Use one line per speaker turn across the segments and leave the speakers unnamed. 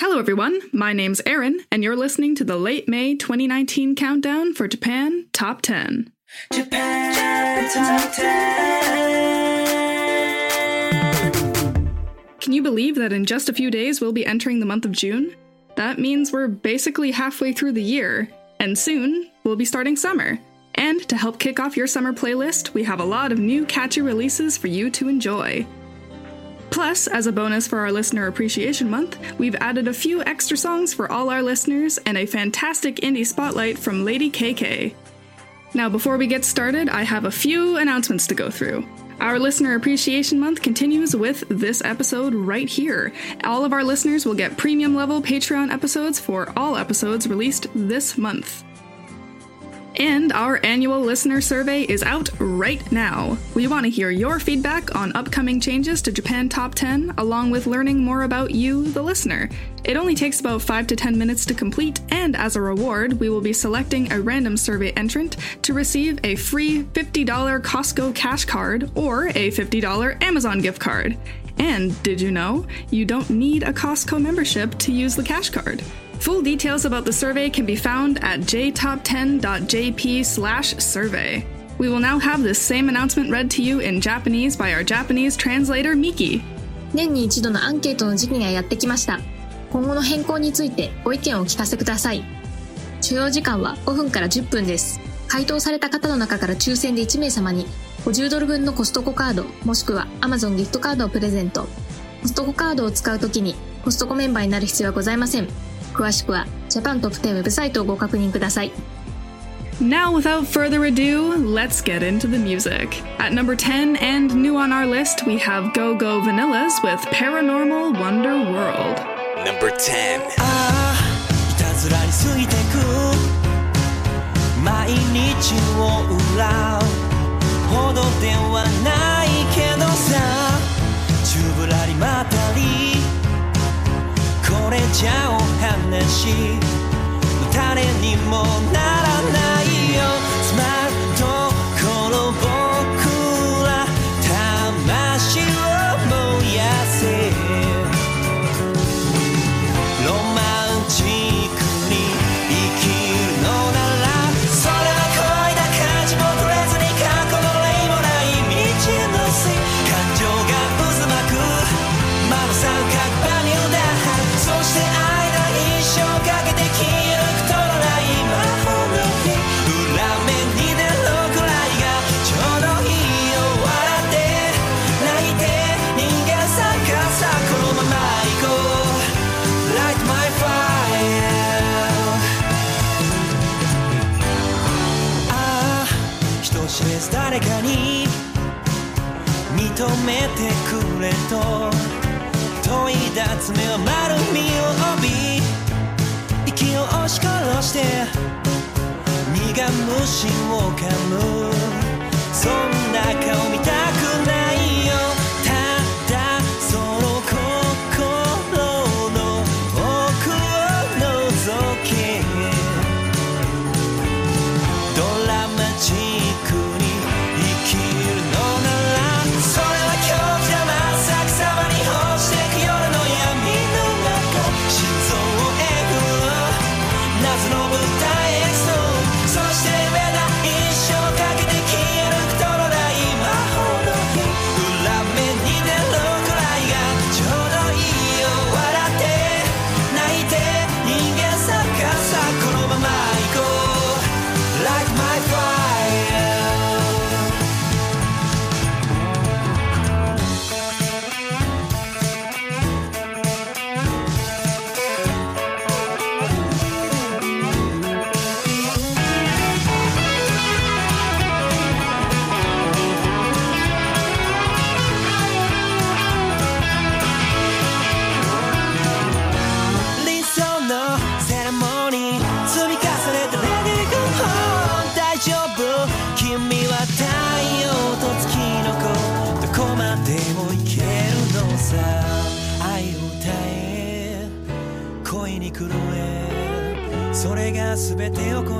Hello, everyone. My name's Erin, and you're listening to the late May 2019 countdown for Japan Top 10.
Japan Top 10.
Can you believe that in just a few days we'll be entering the month of June? That means we're basically halfway through the year, and soon we'll be starting summer. And to help kick off your summer playlist, we have a lot of new catchy releases for you to enjoy. Plus, as a bonus for our Listener Appreciation Month, we've added a few extra songs for all our listeners and a fantastic indie spotlight from Lady KK. Now, before we get started, I have a few announcements to go through. Our Listener Appreciation Month continues with this episode right here. All of our listeners will get premium level Patreon episodes for all episodes released this month. And our annual listener survey is out right now. We want to hear your feedback on upcoming changes to Japan Top 10, along with learning more about you, the listener. It only takes about 5 to 10 minutes to complete, and as a reward, we will be selecting a random survey entrant to receive a free $50 Costco cash card or a $50 Amazon gift card. And did you know? You don't need a Costco membership to use the cash card. Full details about the survey can be found at jtop10.jp/survey. We will now have this same announcement read to you in Japanese by our Japanese translator Miki.
年に一度のアンケートの時期がやってきました。今後の変更についてご意見をお聞かせください。所要時間は5分から10分です。回答された方の中から抽選で1名様に50ドル分のコストコカードもしくは Amazon ギフトカードをプレゼント。コストコカードを使うときにコストコメンバーになる必要はございません。詳しくはジャパントップ10ウェブサイトをご確認ください。
Now, without further ado, let's get into the music. At number 10 and new on our list, we have Go Go Vanillas with Paranormal Wonder World.
Number 10.
ああいたずらに過ぎてく毎日を裏ほどではないけどさチューブラリまたりこ れじゃお話。の種にもならないよ。心を
か
む veteo con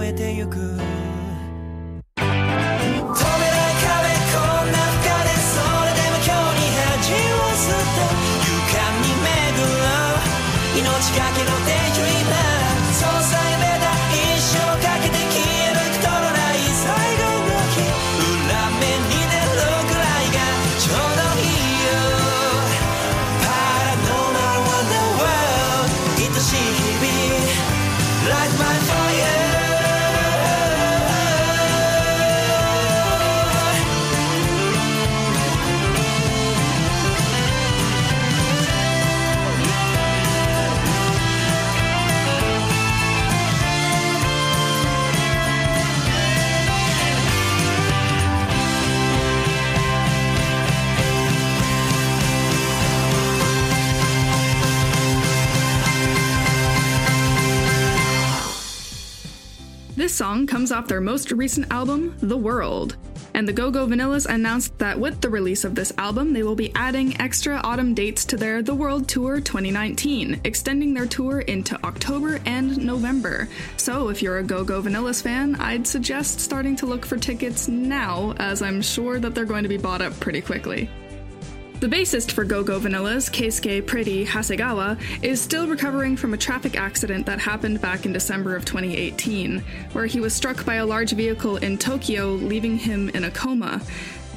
their most recent album, The World. And the Go Go Vanillas announced that with the release of this album, they will be adding extra autumn dates to their The World Tour 2019, extending their tour into October and November. So if you're a Go Go Vanillas fan, I'd suggest starting to look for tickets now, as I'm sure that they're going to be bought up pretty quickly. The bassist for Go Go Vanillas, Keisuke Pretty Hasegawa, is still recovering from a traffic accident that happened back in December of 2018, where he was struck by a large vehicle in Tokyo, leaving him in a coma.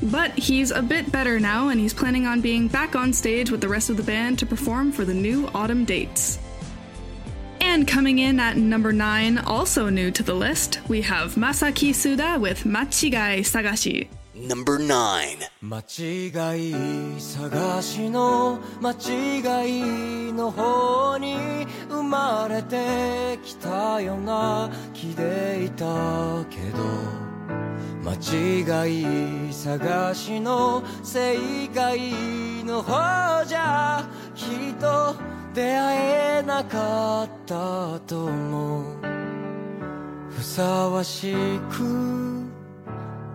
But he's a bit better now, and he's planning on being back on stage with the rest of the band to perform for the new autumn dates. And coming in at number 9, also new to the list, we have Masaki Suda with Machigai Sagashi.
Number 9.
間違い探しの間違いの方に生まれてきたような気でいたけど間違い探しの正解の方じゃきっと出会えなかったと思うふさわしく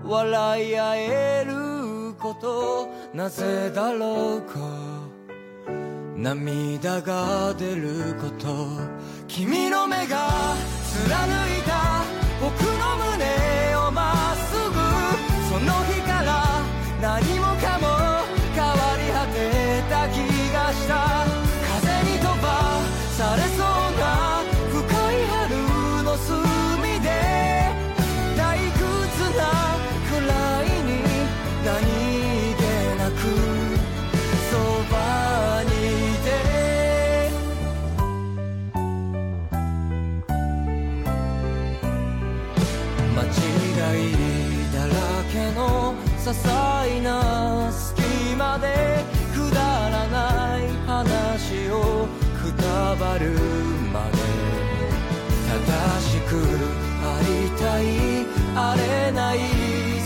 笑い合えることなぜだろうか？涙が出ること。君の目が貫いた僕の胸をまっすぐ。その日些細な隙間でくだらない話をくたばるまで正しくありたいあれない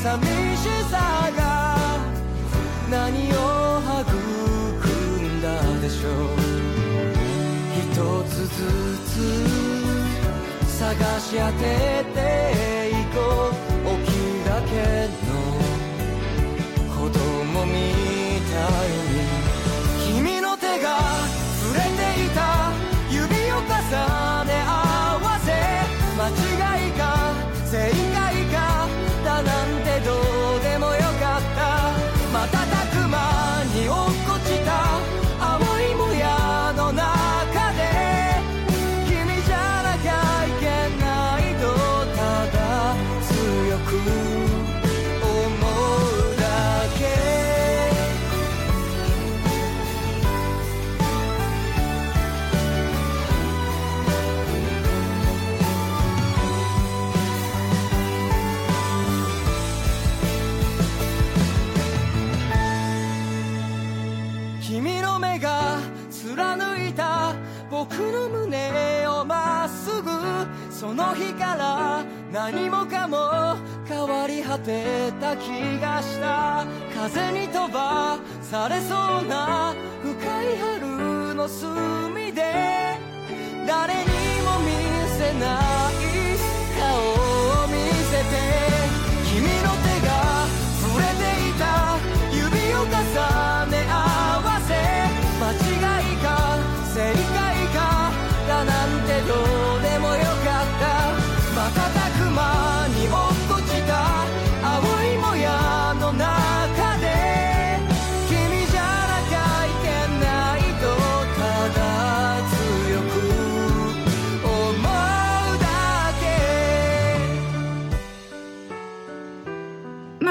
寂しさが何を育んだでしょう一つずつ探し当てていこう。起きだけのを日から何もかも変わり果てた気がした。風に飛ばされそうな深い春の隅で。誰にも見せない顔を見せて。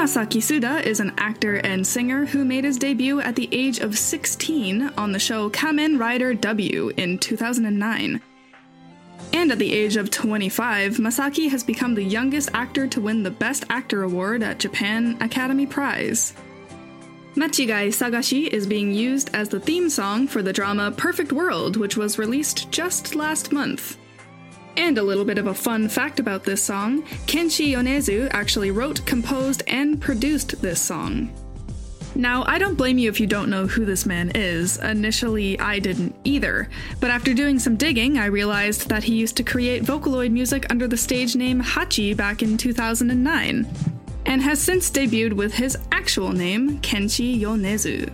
Masaki Suda is an actor and singer who made his debut at the age of 16 on the show Kamen Rider W in 2009. And at the age of 25, Masaki has become the youngest actor to win the Best Actor award at Japan Academy Prize. Machigai Sagashi is being used as the theme song for the drama Perfect World, which was released just last month. And a little bit of a fun fact about this song Kenshi Yonezu actually wrote, composed, and produced this song. Now, I don't blame you if you don't know who this man is. Initially, I didn't either. But after doing some digging, I realized that he used to create Vocaloid music under the stage name Hachi back in 2009, and has since debuted with his actual name, Kenshi Yonezu.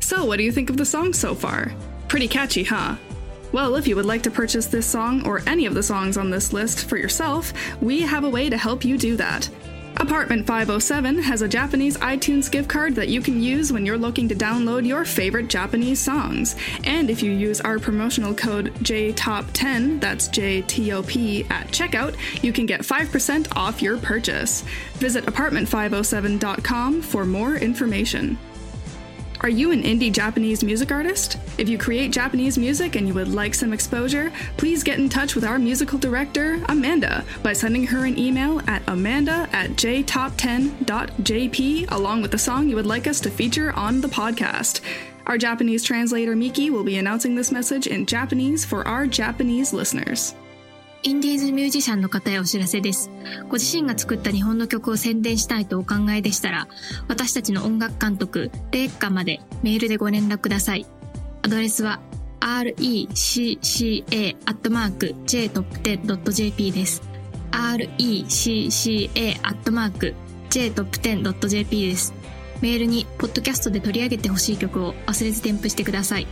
So, what do you think of the song so far? Pretty catchy, huh? Well, if you would like to purchase this song or any of the songs on this list for yourself, we have a way to help you do that. Apartment 507 has a Japanese iTunes gift card that you can use when you're looking to download your favorite Japanese songs. And if you use our promotional code JTOP10, that's JTOP at checkout, you can get 5% off your purchase. Visit apartment507.com for more information. Are you an indie Japanese music artist? If you create Japanese music and you would like some exposure, please get in touch with our musical director, Amanda, by sending her an email at amanda at jtop10.jp along with the song you would like us to feature on the podcast. Our Japanese translator Miki will be announcing this message in Japanese for our Japanese listeners.
インディーズミュージシャンの方へお知らせです。ご自身が作った日本の曲を宣伝したいとお考えでしたら、私たちの音楽監督、レッカまでメールでご連絡ください。アドレスは recca.jtop10.jp です。recca.jtop10.jp です。メールに、ポッドキャストで取り上げてほしい曲を忘れず添付してください。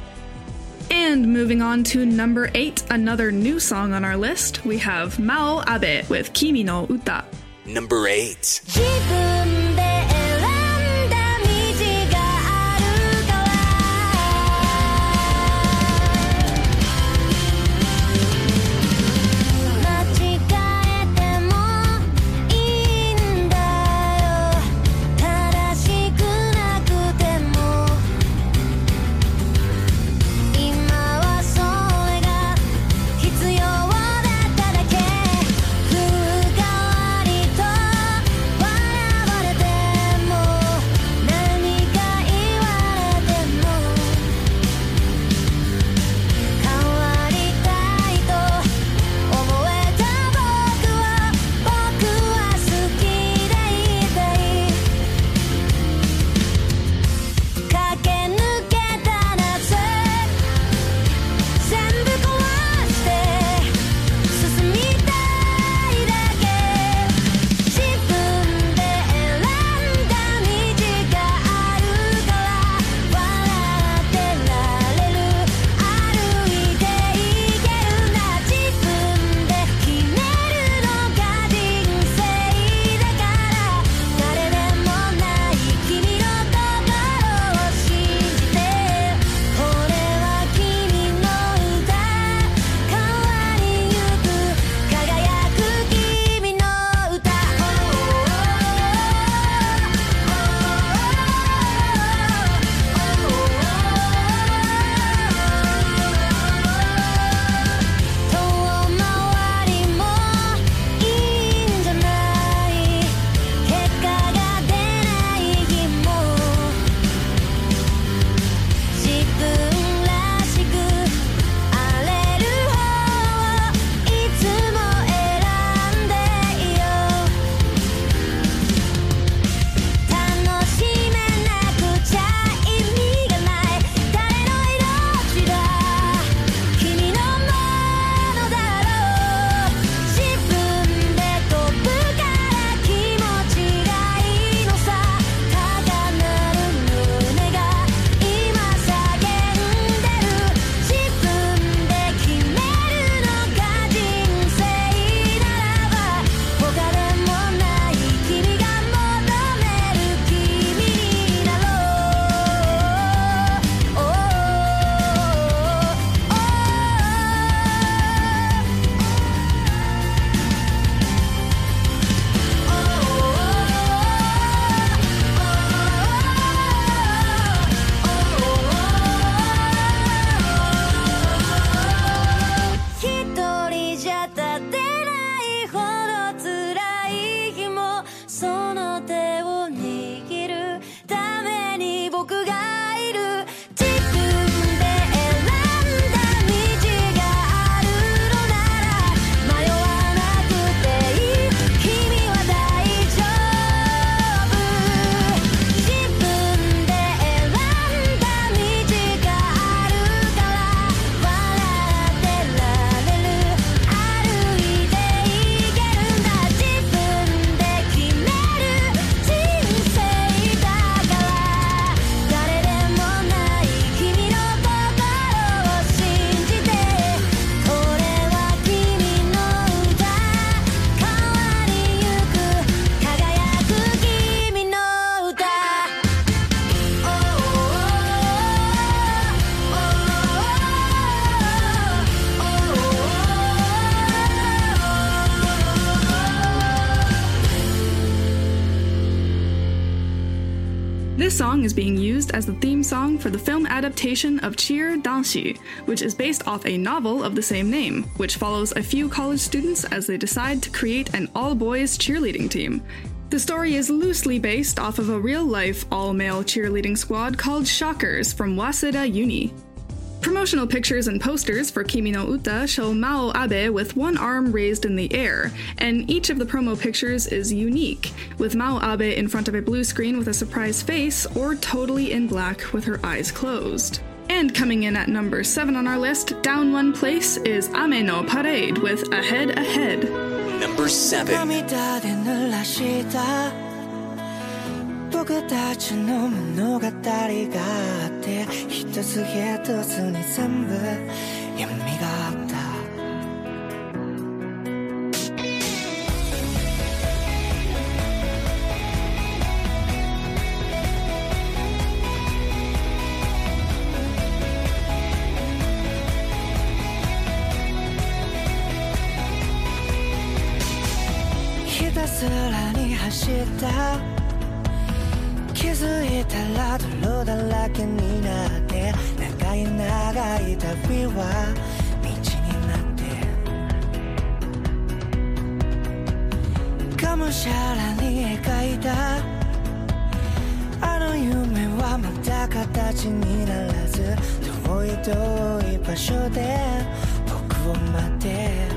And moving on to number eight, another new song on our list, we have Mao Abe with Kimi no Uta.
Number 8.
Adaptation of Cheer Danshi, which is based off a novel of the same name, which follows a few college students as they decide to create an all boys cheerleading team. The story is loosely based off of a real life all male cheerleading squad called Shockers from Waseda Uni. Promotional pictures and posters for Kimi no Uta show Mao Abe with one arm raised in the air, and each of the promo pictures is unique, with Mao Abe in front of a blue screen with a surprise face, or totally in black with her eyes closed. And coming in at number 7 on our list, down one place, is Ame no Parade with Ahead Ahead.
Number 7.
僕たちの物語があって一つ一つに全部闇があった。ひたすらに走った。だらけになって長い長い旅は道になって。がむしゃらに描いた。あの夢はまだ形にならず遠い遠い場所で僕を待って。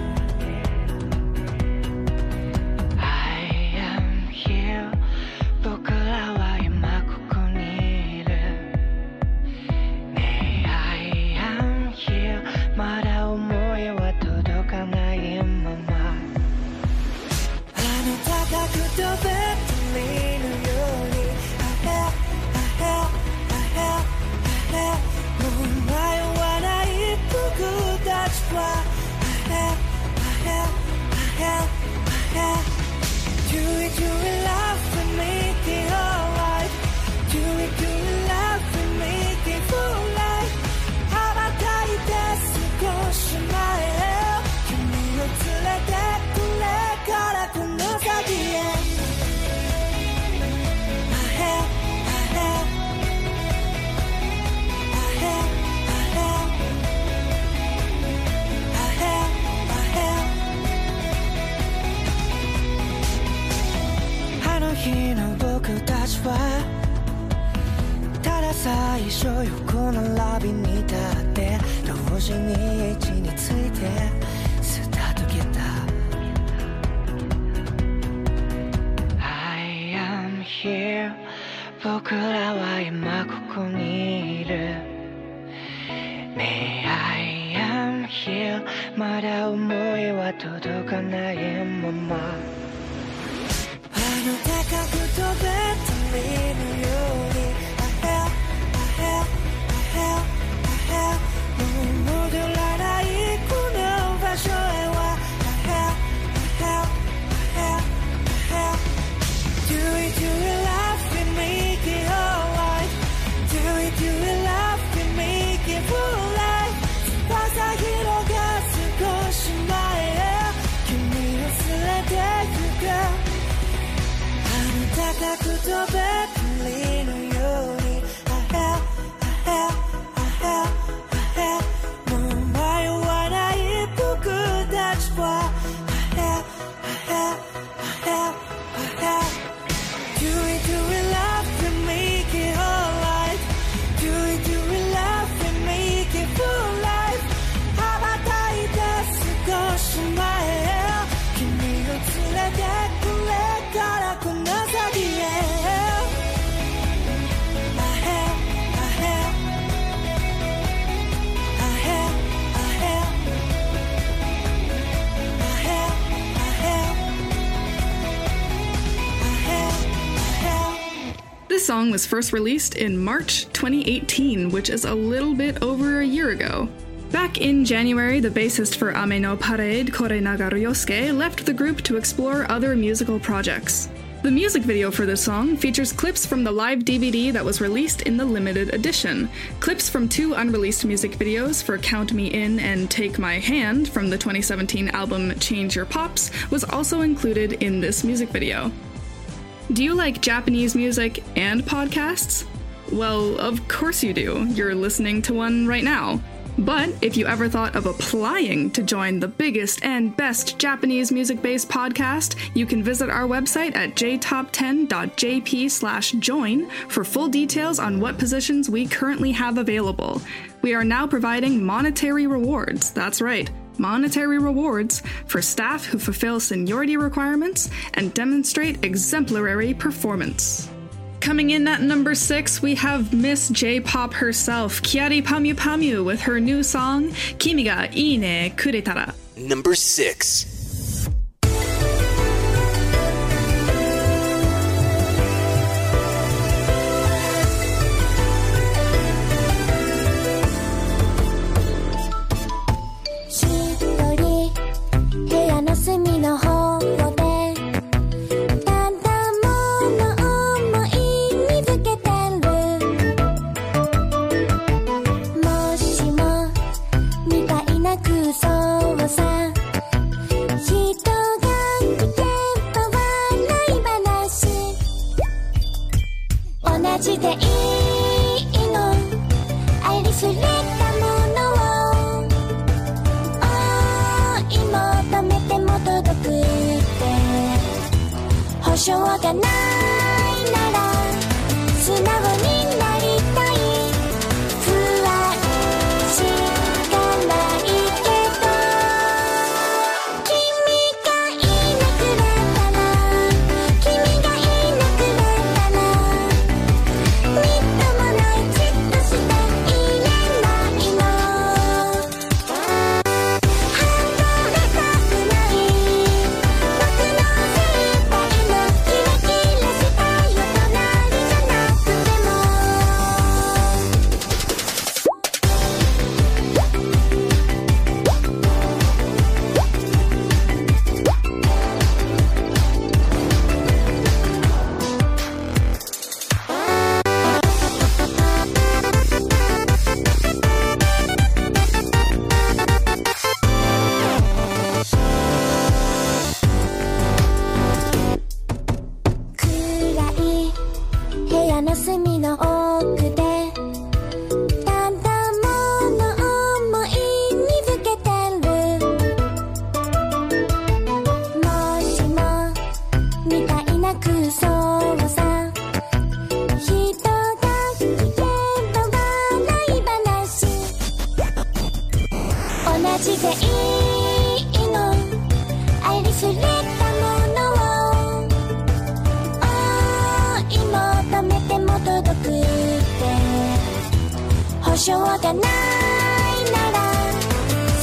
Was first released in March 2018, which is a little bit over a year ago. Back in January, the bassist for Ame no Parade, Korenaga Yosuke, left the group to explore other musical projects. The music video for this song features clips from the live DVD that was released in the limited edition, clips from two unreleased music videos for Count Me In and Take My Hand from the 2017 album Change Your Pops was also included in this music video. Do you like Japanese music and podcasts? Well, of course you do. You're listening to one right now. But if you ever thought of applying to join the biggest and best Japanese music based podcast, you can visit our website at jtop10.jp slash join for full details on what positions we currently have available. We are now providing monetary rewards. That's right. Monetary rewards for staff who fulfill seniority requirements and demonstrate exemplary performance. Coming in at number six, we have Miss J Pop herself, Kyary Pamyu Pamyu, with her new song, Kimi ga ii ne kuretara.
Number 6.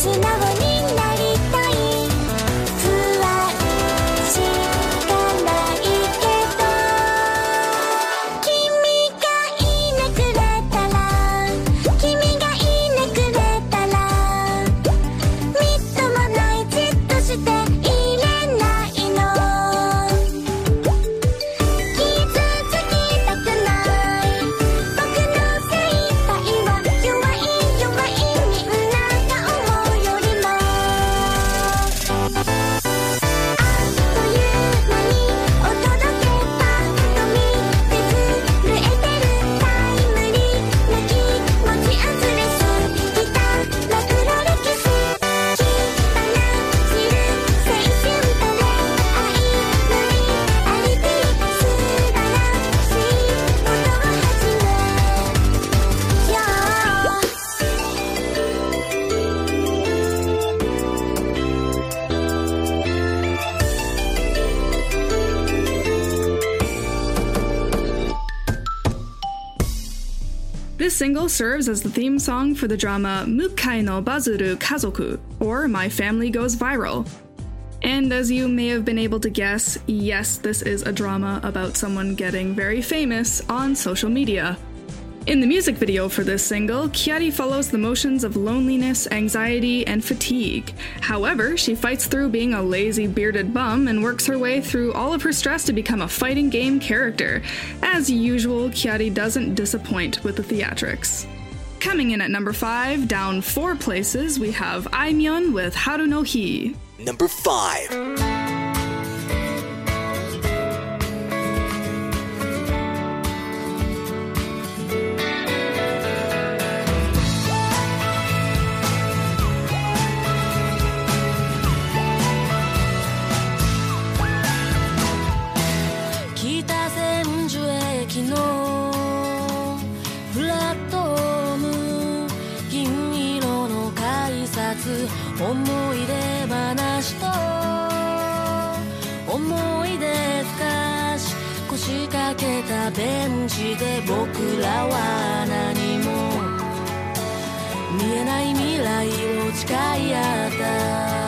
素
Single serves as the theme song for the drama Mukai no Bazuru Kazoku, or My Family Goes Viral. And as you may have been able to guess, yes, this is a drama about someone getting very famous on social media. In the music video for this single, Kyary follows the motions of loneliness, anxiety, and fatigue. However, she fights through being a lazy, bearded bum and works her way through all of her stress to become a fighting game character. As usual, Kyary doesn't disappoint with the theatrics. Coming in at number 5, down 4 places, we have Aimyon with Haru no Hi.
Number 5. 思い出話と思い出ふかし腰掛けたベンチで僕らは何も見えない未来を誓い合った。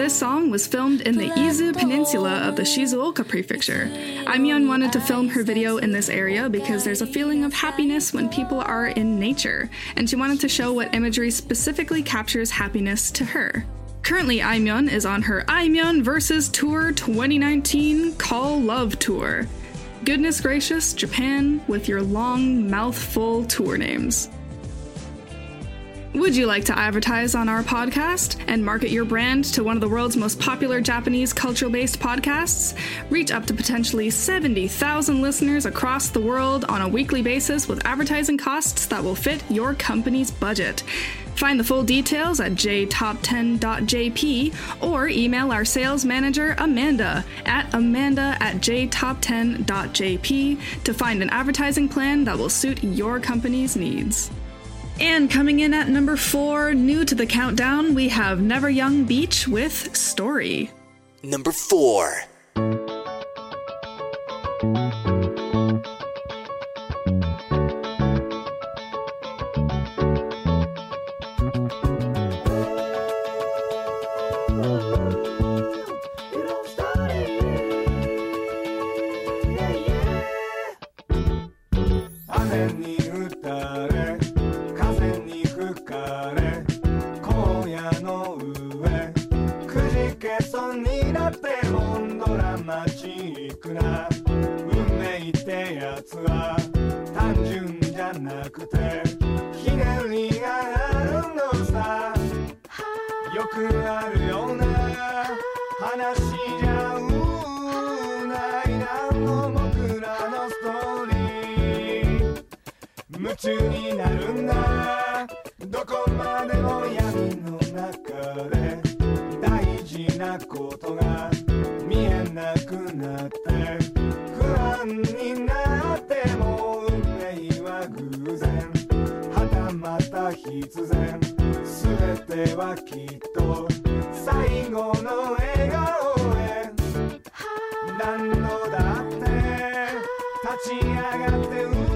this song was filmed in the Izu Peninsula of the Shizuoka Prefecture. Aimyon wanted to film her video in this area because there's a feeling of happiness when people are in nature, and she wanted to show what imagery specifically captures happiness to her. Currently, Aimyon is on her Aimyon Versus Tour 2019 Call Love Tour. Goodness gracious, Japan, with your long mouthful tour names. Would you like to advertise on our podcast and market your brand to one of the world's most popular Japanese cultural based podcasts? Reach up to potentially 70,000 listeners across the world on a weekly basis with advertising costs that will fit your company's budget. Find the full details at jtop10.jp or email our sales manager Amanda at amanda at jtop10.jp to find an advertising plan that will suit your company's needs. And coming in at number four, new to the countdown, we have Never Young Beach with Story.
Number 4.
ことが見えなくなって不安になっても運命は偶然。はたまた必然。全てはきっと最後の笑顔へ。何度だって。立ち上がって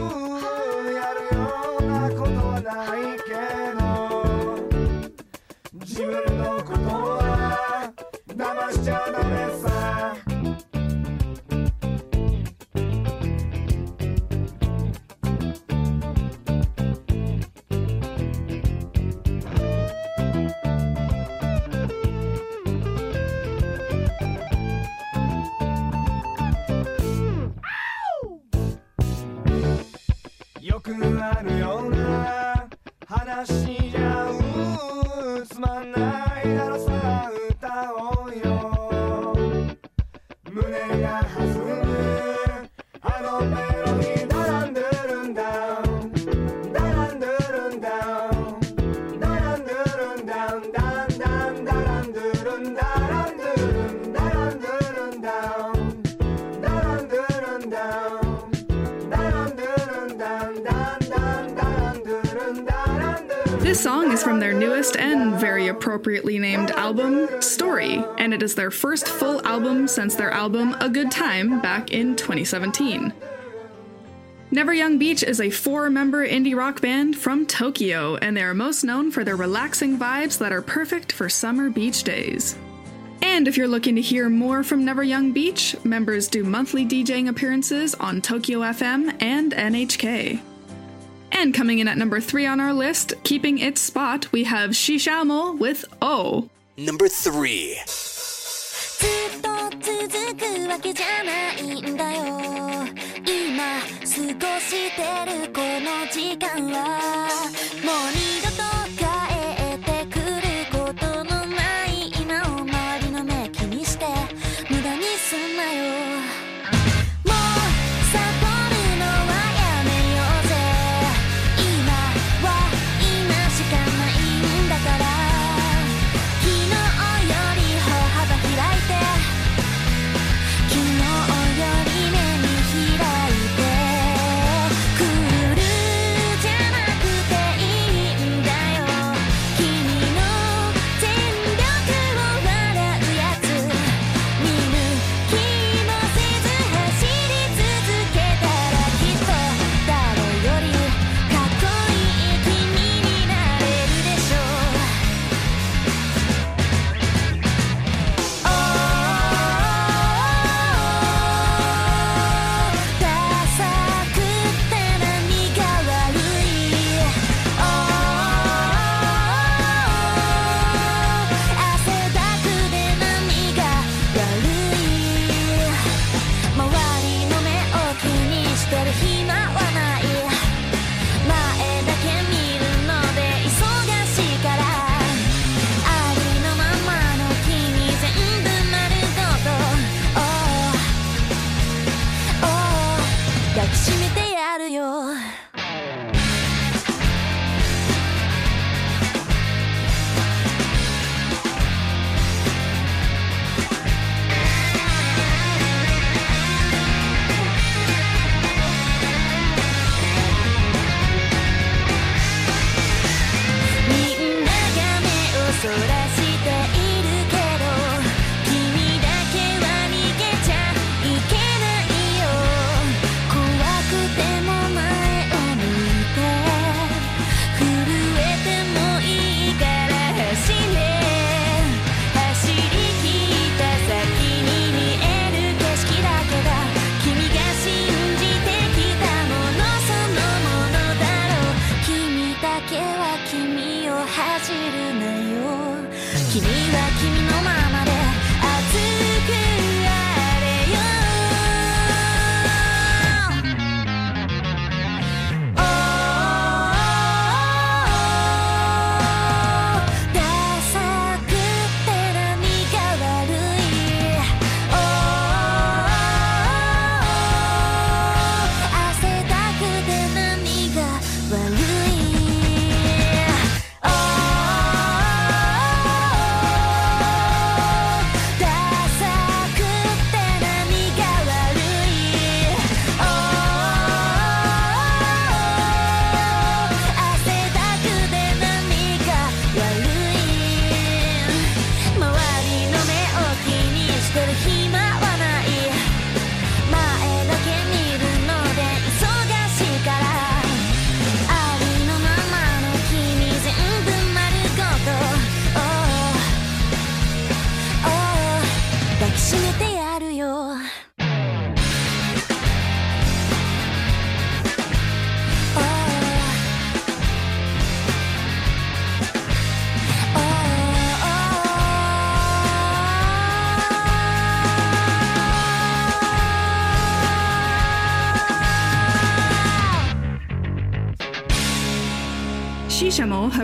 their first full album since their album A Good Time back in 2017. Never Young Beach is a four member indie rock band from Tokyo, and they are most known for their relaxing vibes that are perfect for summer beach days. And if you're looking to hear more from Never Young Beach, members do monthly DJing appearances on Tokyo FM and NHK. And coming in at number three on our list, keeping its spot, we have Shishamo with O.
Number 3.
過ごしてるこの時間はもう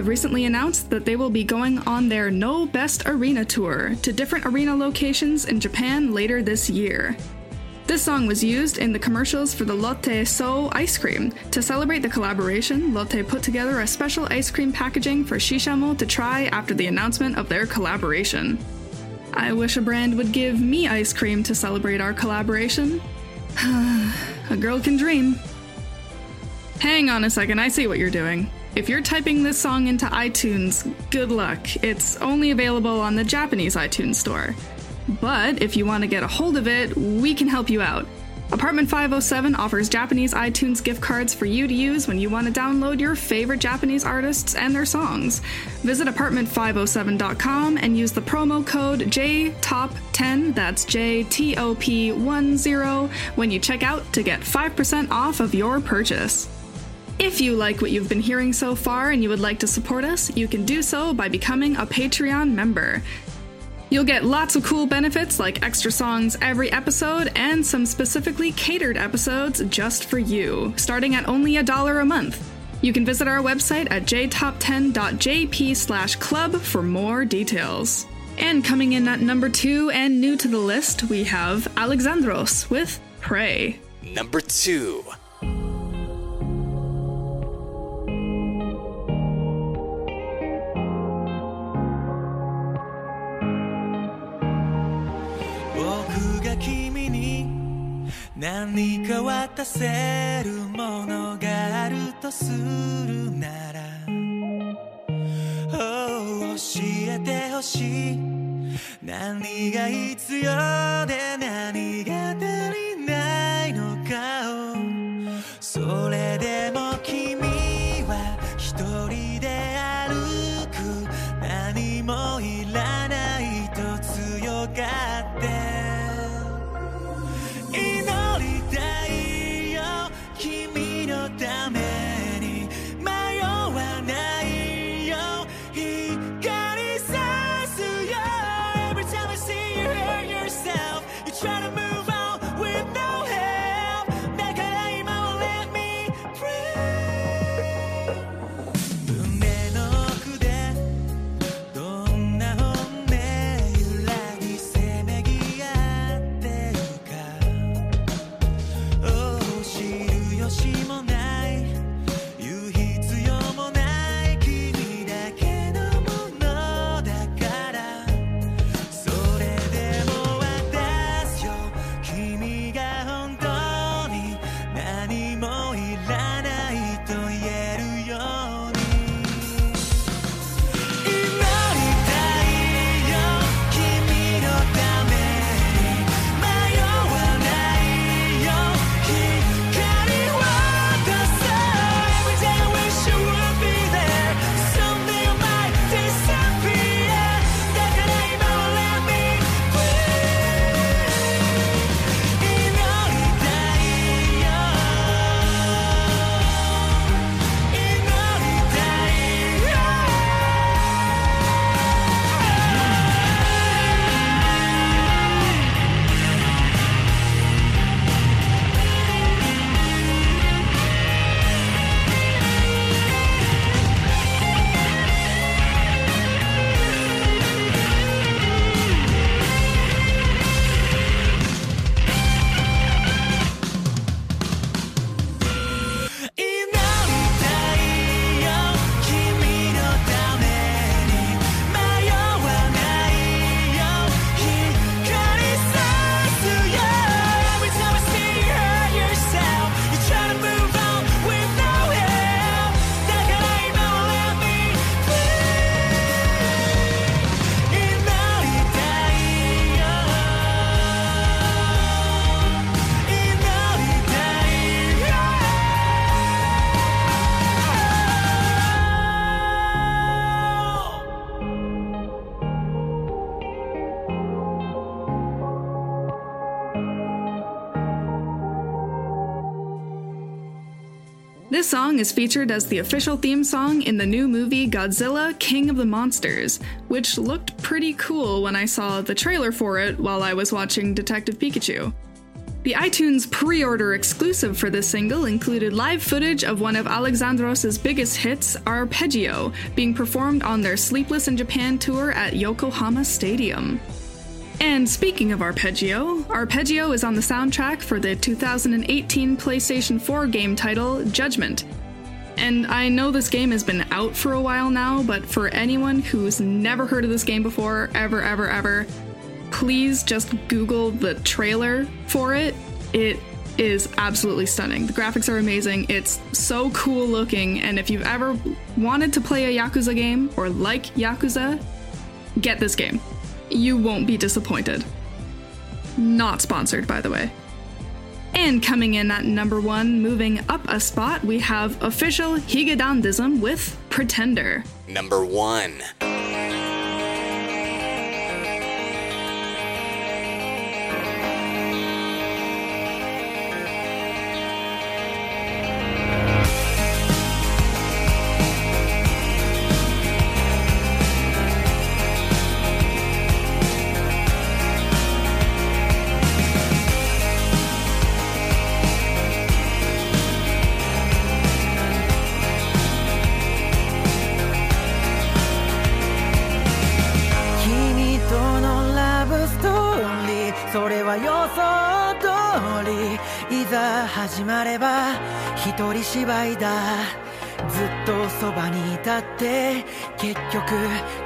have recently announced that they will be going on their No Best Arena tour to different arena locations in Japan later this year. This song was used in the commercials for the Lotte So ice cream. To celebrate the collaboration, Lotte put together a special ice cream packaging for Shishamo to try after the announcement of their collaboration. I wish a brand would give me ice cream to celebrate our collaboration. a girl can dream. Hang on a second, I see what you're doing. If you're typing this song into iTunes, good luck. It's only available on the Japanese iTunes store. But if you want to get a hold of it, we can help you out. Apartment 507 offers Japanese iTunes gift cards for you to use when you want to download your favorite Japanese artists and their songs. Visit apartment507.com and use the promo code JTOP10, that's JTOP10, when you check out to get 5% off of your purchase. If you like what you've been hearing so far and you would like to support us, you can do so by becoming a Patreon member. You'll get lots of cool benefits like extra songs every episode and some specifically catered episodes just for you, starting at only a dollar a month. You can visit our website at jtop10.jp/club for more details. And coming in at number 2 and new to the list, we have Alexandros with Pray.
Number
2. 何か渡せるものがあるとするなら。Oh 教えてほしい。何が必要で何が足りないのかを。それでも君は一人で歩く。何もいらないと強がって。
Song is featured as the official theme song in the new movie Godzilla King of the Monsters, which looked pretty cool when I saw the trailer for it while I was watching Detective Pikachu. The iTunes pre order exclusive for this single included live footage of one of Alexandros' biggest hits, Arpeggio, being performed on their Sleepless in Japan tour at Yokohama Stadium. And speaking of Arpeggio, Arpeggio is on the soundtrack for the 2018 PlayStation 4 game title Judgment. And I know this game has been out for a while now, but for anyone who's never heard of this game before, ever, ever, ever, please just Google the trailer for it. It is absolutely stunning. The graphics are amazing. It's so cool looking, and if you've ever wanted to play a Yakuza game or like Yakuza, get this game. You won't be disappointed. Not sponsored, by the way. And coming in at number one, moving up a spot, we have official Higedandism with Pretender.
Number one.
一人芝居だずっとそばにいたって結局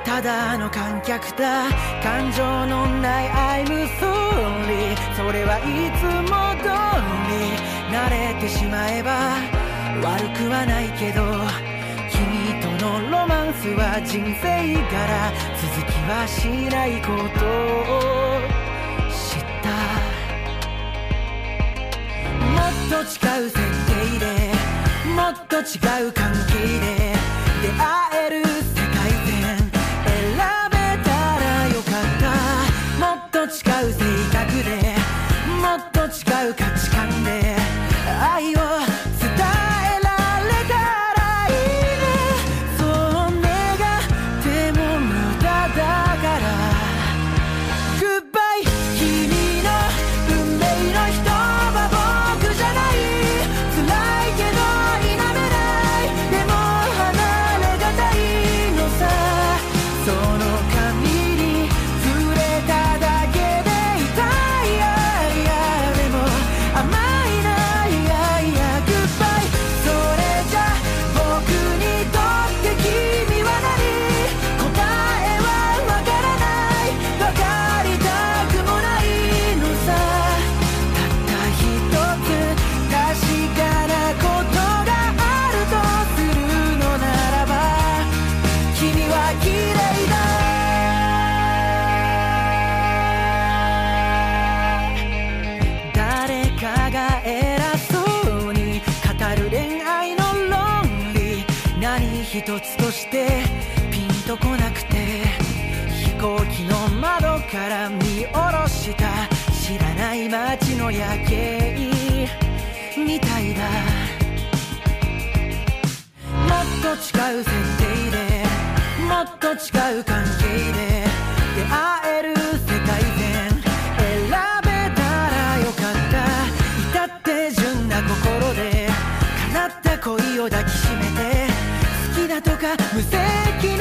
ただの観客だ感情のない I'm sorry それはいつも通り慣れてしまえば悪くはないけど君とのロマンスは人生柄続きはしないことを知ったもっと違う設定でもっと違う関係で出会える世界線選べたらよかった。もっと違う性格でもっと違う価値から見下ろした知らない街の夜景みたいだ。もっと違う設定でもっと違う関係で出会える世界線選べたらよかった。至って純な心で叶った恋を抱きしめて好きだとか無責任。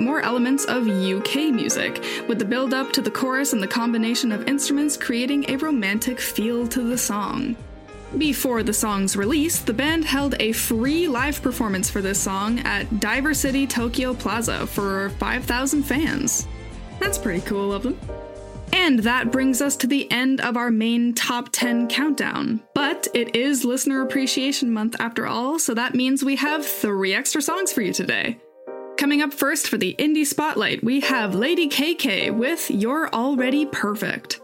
more elements of UK music, with the build up to the chorus and the combination of instruments creating a romantic feel to the song. Before the song's release, the band held a free live performance for this song at Diver City Tokyo Plaza for 5,000 fans. That's pretty cool of them. And that brings us to the end of our main top 10 countdown. But it is Listener Appreciation Month after all, so that means we have three extra songs for you today. Coming up first for the Indie Spotlight, we have Lady KK with You're Already Perfect.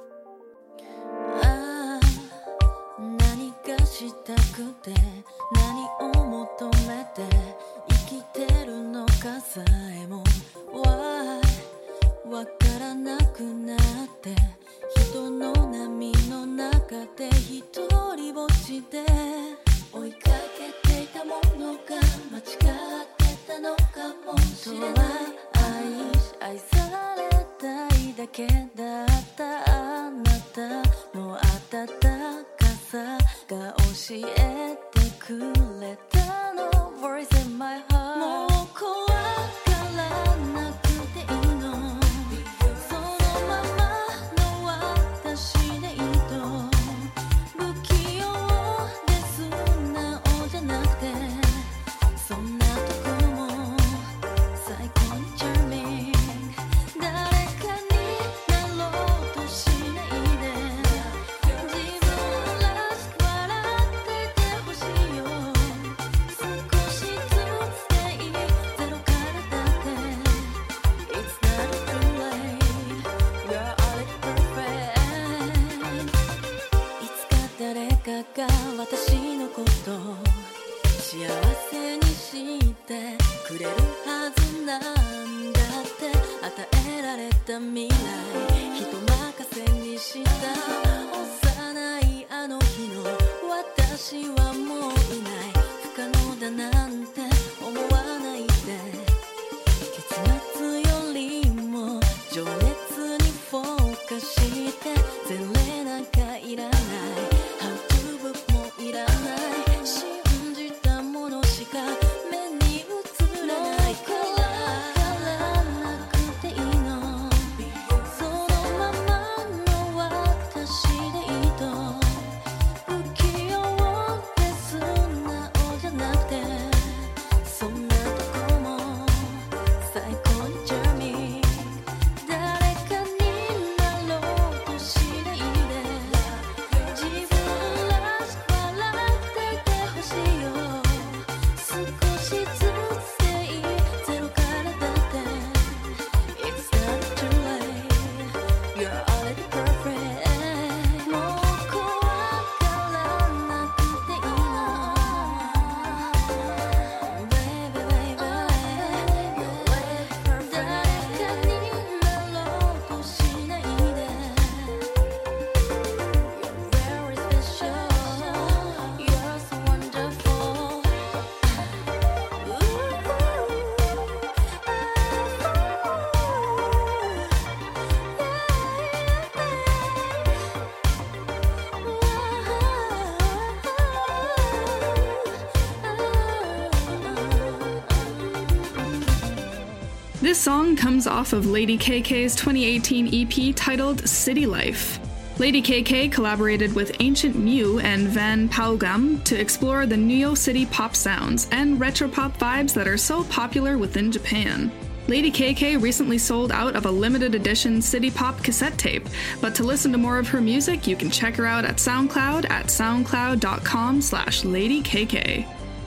song comes off of Lady KK's 2018 EP titled City Life. Lady KK collaborated with Ancient Mew and Van Paugam to explore the New York City pop sounds and retro pop vibes that are so popular within Japan. Lady KK recently sold out of a limited edition City Pop cassette tape, but to listen to more of her music, you can check her out at SoundCloud at soundcloud.com slash ladykk.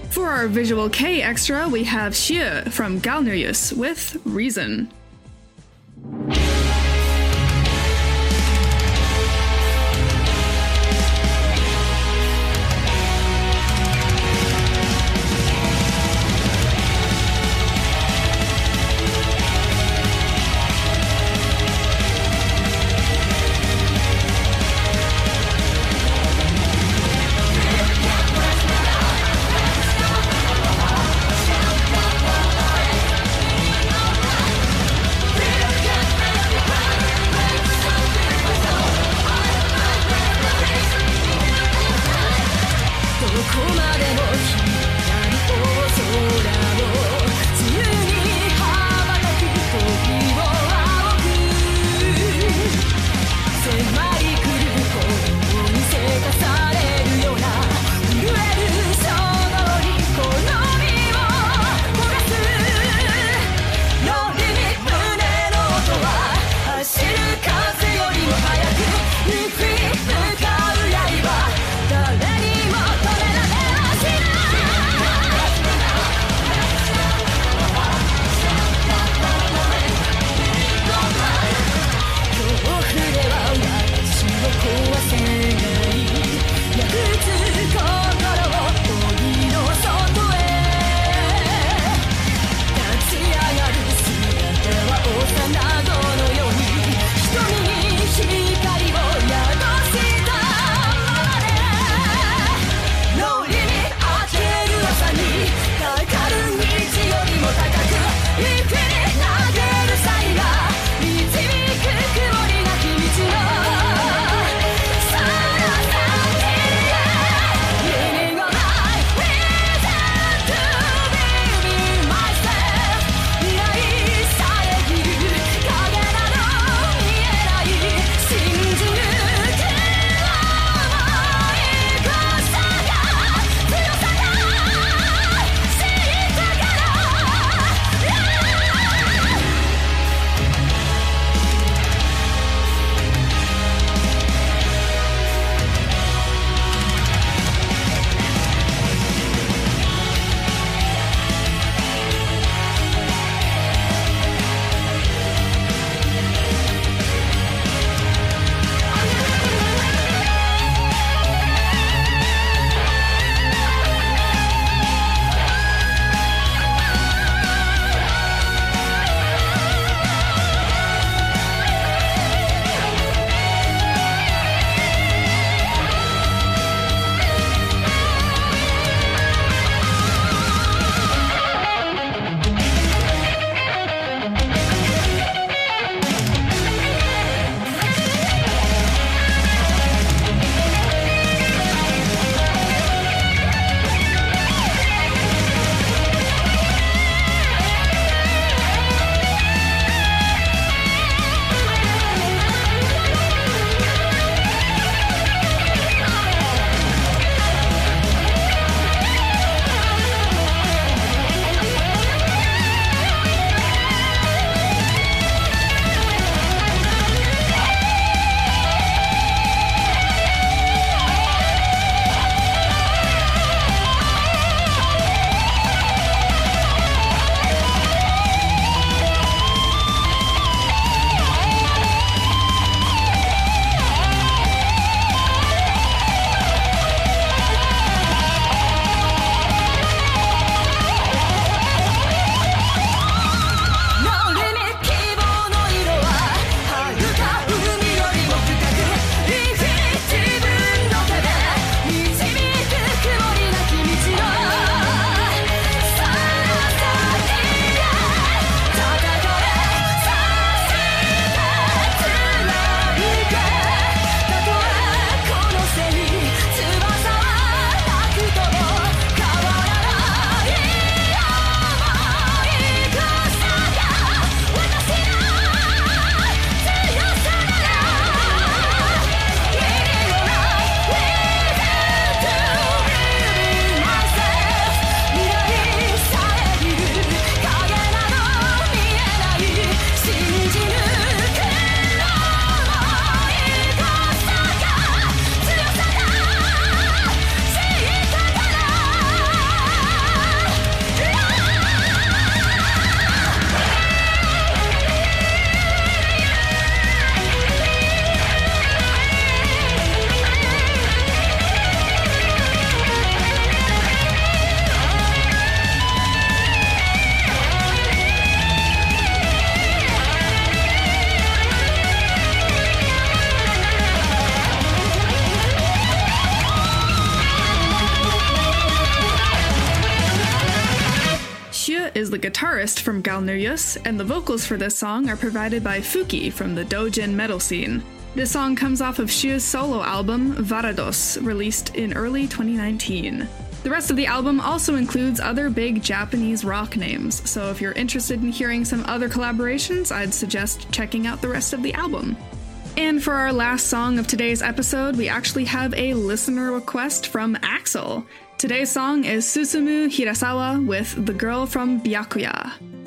For our Visual K extra, we have Xie from Galneryus with reason.
from Galneryus, and the vocals for this song are provided by Fuki from the Dojin metal scene. This song comes off of Shia's solo album, Vorvados, released in early 2019. The rest of the album also includes other big Japanese rock names, so if you're interested in hearing some other collaborations, I'd suggest checking out the rest of the album. And for our last song of today's episode, we actually have a listener request from Axel. Today's song is Susumu Hirasawa with The Girl from
Byakkoya.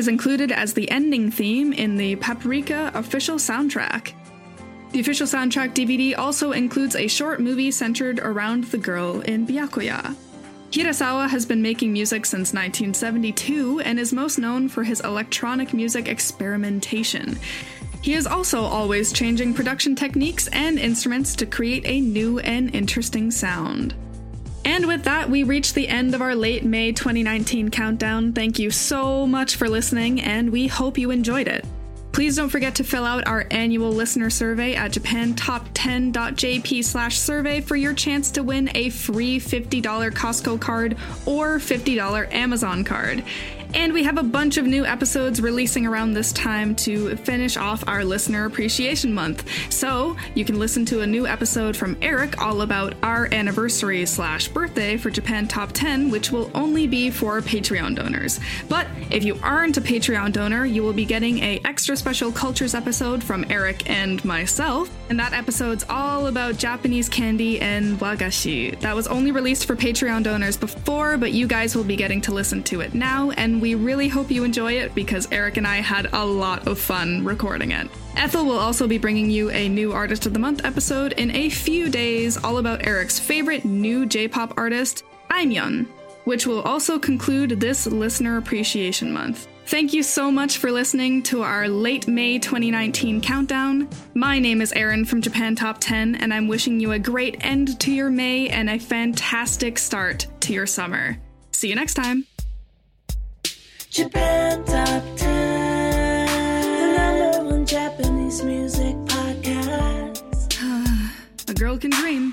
Is included as the ending theme in the Paprika official soundtrack. The official soundtrack DVD also includes a short movie centered around the girl in Byakkoya. Hirasawa has been making music since 1972 and is most known for his electronic music experimentation. He is also always changing production techniques and instruments to create a new and interesting sound. And with that, we reach the end of our late May 2019 countdown. Thank you so much for listening, and we hope you enjoyed it. Please don't forget to fill out our annual listener survey at japantop10.jp slash survey for your chance to win a free $50 Costco card or $50 Amazon card. And we have a bunch of new episodes releasing around this time to finish off our Listener Appreciation Month. So you can listen to a new episode from Eric all about our anniversary slash birthday for Japan Top 10, which will only be for Patreon donors. But if you aren't a Patreon donor, you will be getting a extra special cultures episode from Eric and myself. And that episode's all about Japanese candy and wagashi. That was only released for Patreon donors before, but you guys will be getting to listen to it now, and we really hope you enjoy it because Eric and I had a lot of fun recording it. Ethel will also be bringing you a new Artist of the Month episode in a few days, all about Eric's favorite new J pop artist, Aimyon, which will also conclude this Listener Appreciation Month. Thank you so much for listening to our late May 2019 countdown. My name is Erin from Japan Top 10, and I'm wishing you a great end to your May and a fantastic start to your summer. See you next time.
Japan Top 10, the number one Japanese music podcast.
A girl can dream.